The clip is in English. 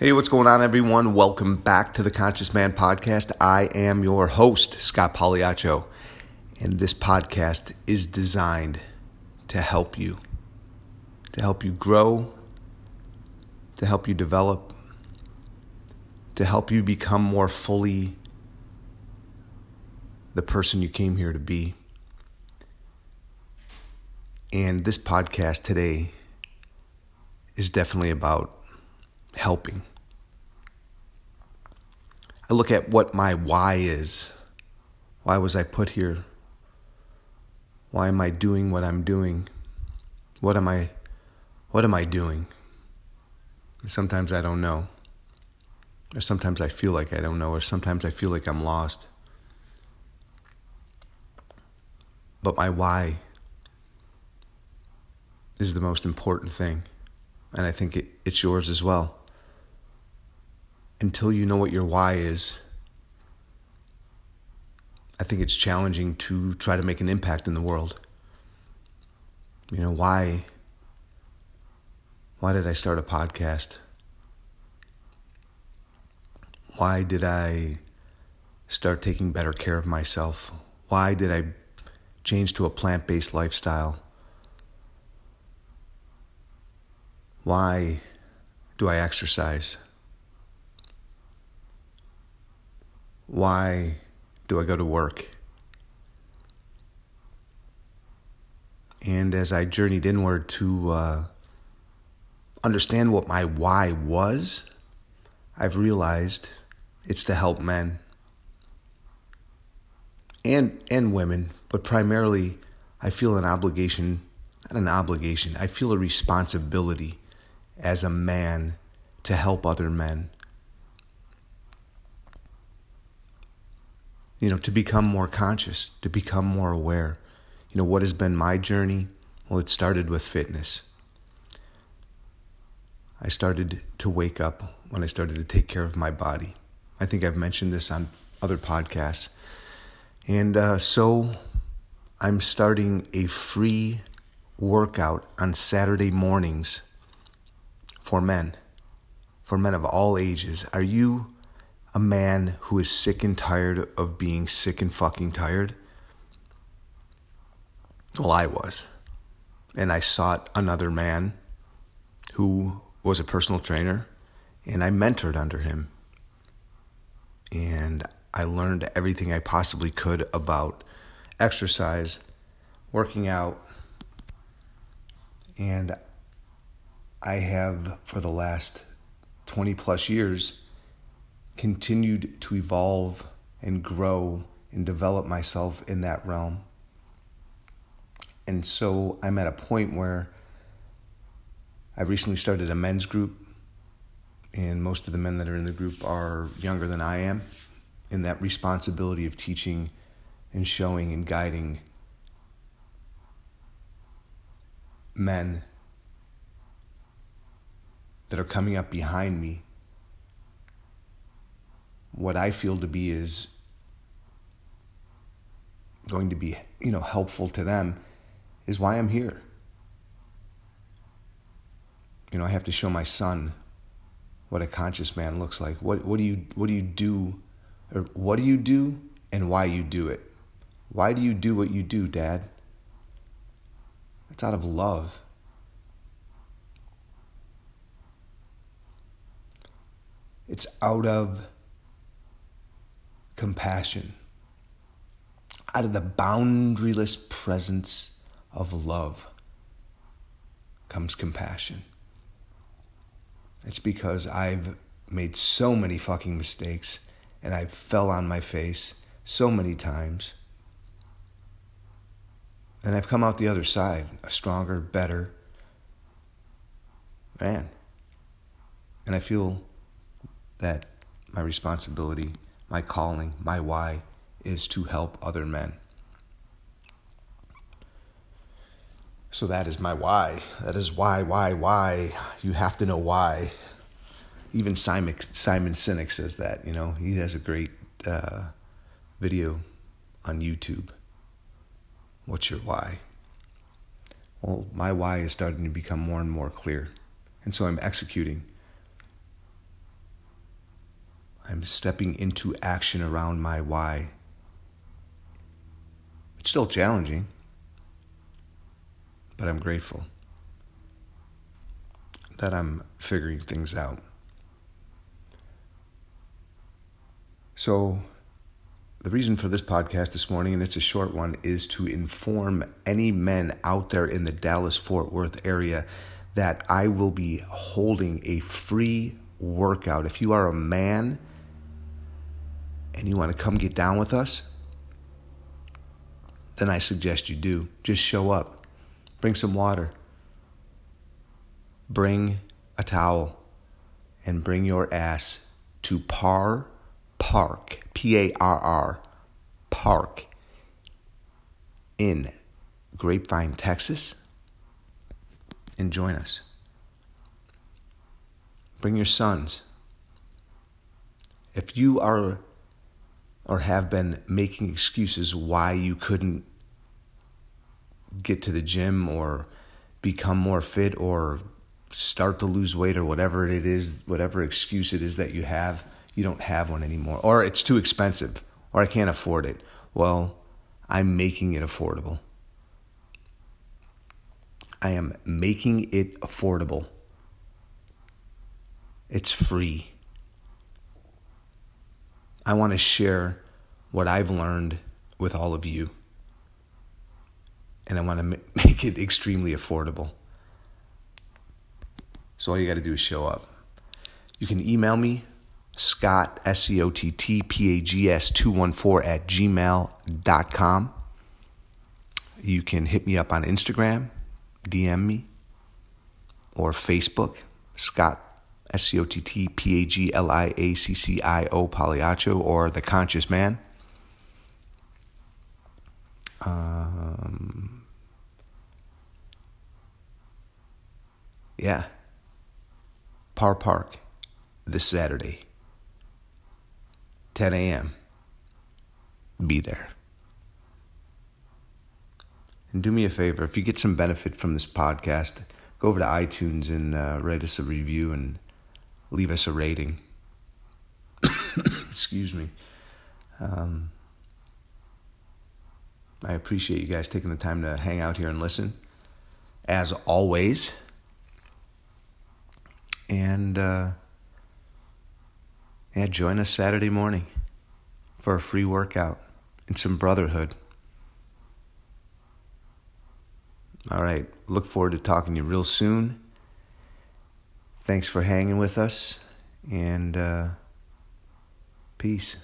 Hey, what's going on, everyone? Welcome back to the Conscious Man Podcast. I am your host, Scott Pagliaccio, and this podcast is designed to help you, to help you grow, to help you develop, to help you become more fully the person you came here to be. And this podcast today is definitely about helping. I look at what my why is. Why was I put here? Why am I doing what I'm doing? What am I what am I doing? Sometimes I don't know. Or sometimes I feel like I don't know, or sometimes I feel like I'm lost. But my why is the most important thing. And I think it, it's yours as well until you know what your why is, I think it's challenging to try to make an impact in the world. You know, why why did I start a podcast? Why did I start taking better care of myself? Why did I change to a plant-based lifestyle? Why do I exercise? Why do I go to work? And as I journeyed inward to uh, understand what my why was, I've realized it's to help men and and women, but primarily I feel an obligation, not an obligation, I feel a responsibility as a man to help other men. You know, to become more conscious, to become more aware. You know, what has been my journey? Well, it started with fitness. I started to wake up when I started to take care of my body. I think I've mentioned this on other podcasts. And uh, so I'm starting a free workout on Saturday mornings for men, for men of all ages. Are you a man who is sick and tired of being sick and fucking tired? Well, I was. And I sought another man who was a personal trainer, and I mentored under him. And I learned everything I possibly could about exercise, working out, and I have for the last 20 plus years continued to evolve and grow and develop myself in that realm. And so I'm at a point where I recently started a men's group, and most of the men that are in the group are younger than I am. And that responsibility of teaching and showing and guiding men that are coming up behind me what I feel to be is going to be, you know, helpful to them is why I'm here. You know, I have to show my son what a conscious man looks like. What what do you what do you do or what do you do and why you do it? Why do you do what you do, dad? It's out of love. It's out of compassion. Out of the boundaryless presence of love comes compassion. It's because I've made so many fucking mistakes and I fell on my face so many times. And I've come out the other side a stronger, better man. And I feel that my responsibility my calling, my why is to help other men. So that is my why. That is why, why, why. You have to know why. Even Simon Simon Sinek says that. You know, he has a great uh, video on YouTube. What's your why? Well, my why is starting to become more and more clear, and so I'm executing I'm stepping into action around my why. It's still challenging, but I'm grateful that I'm figuring things out. So, the reason for this podcast this morning, and it's a short one, is to inform any men out there in the Dallas Fort Worth area that I will be holding a free workout. If you are a man and you want to come get down with us, then I suggest you do. Just show up, bring some water, bring a towel, and bring your ass to Parr Park, P A R R, Park, in Grapevine, Texas, and join us. Bring your sons. If you are or have been making excuses why you couldn't get to the gym or become more fit or start to lose weight or whatever it is, whatever excuse it is that you have, you don't have one anymore. Or it's too expensive or I can't afford it. Well, I'm making it affordable. I am making it affordable. It's free. I want to share what I've learned with all of you. And I want to make it extremely affordable. So all you got to do is show up. You can email me, Scott, S C O T T P A G S 214 at gmail.com. You can hit me up on Instagram, DM me, or Facebook, Scott S C O T T P A G L I A C C I O Pagliaccio or The Conscious Man. Um, yeah. Parr Park this Saturday, 10 a.m. Be there. And do me a favor if you get some benefit from this podcast, go over to iTunes and uh, write us a review and leave us a rating. Excuse me. Um, I appreciate you guys taking the time to hang out here and listen, as always. And uh, yeah, join us Saturday morning for a free workout and some brotherhood. All right, look forward to talking to you real soon. Thanks for hanging with us, and uh, peace.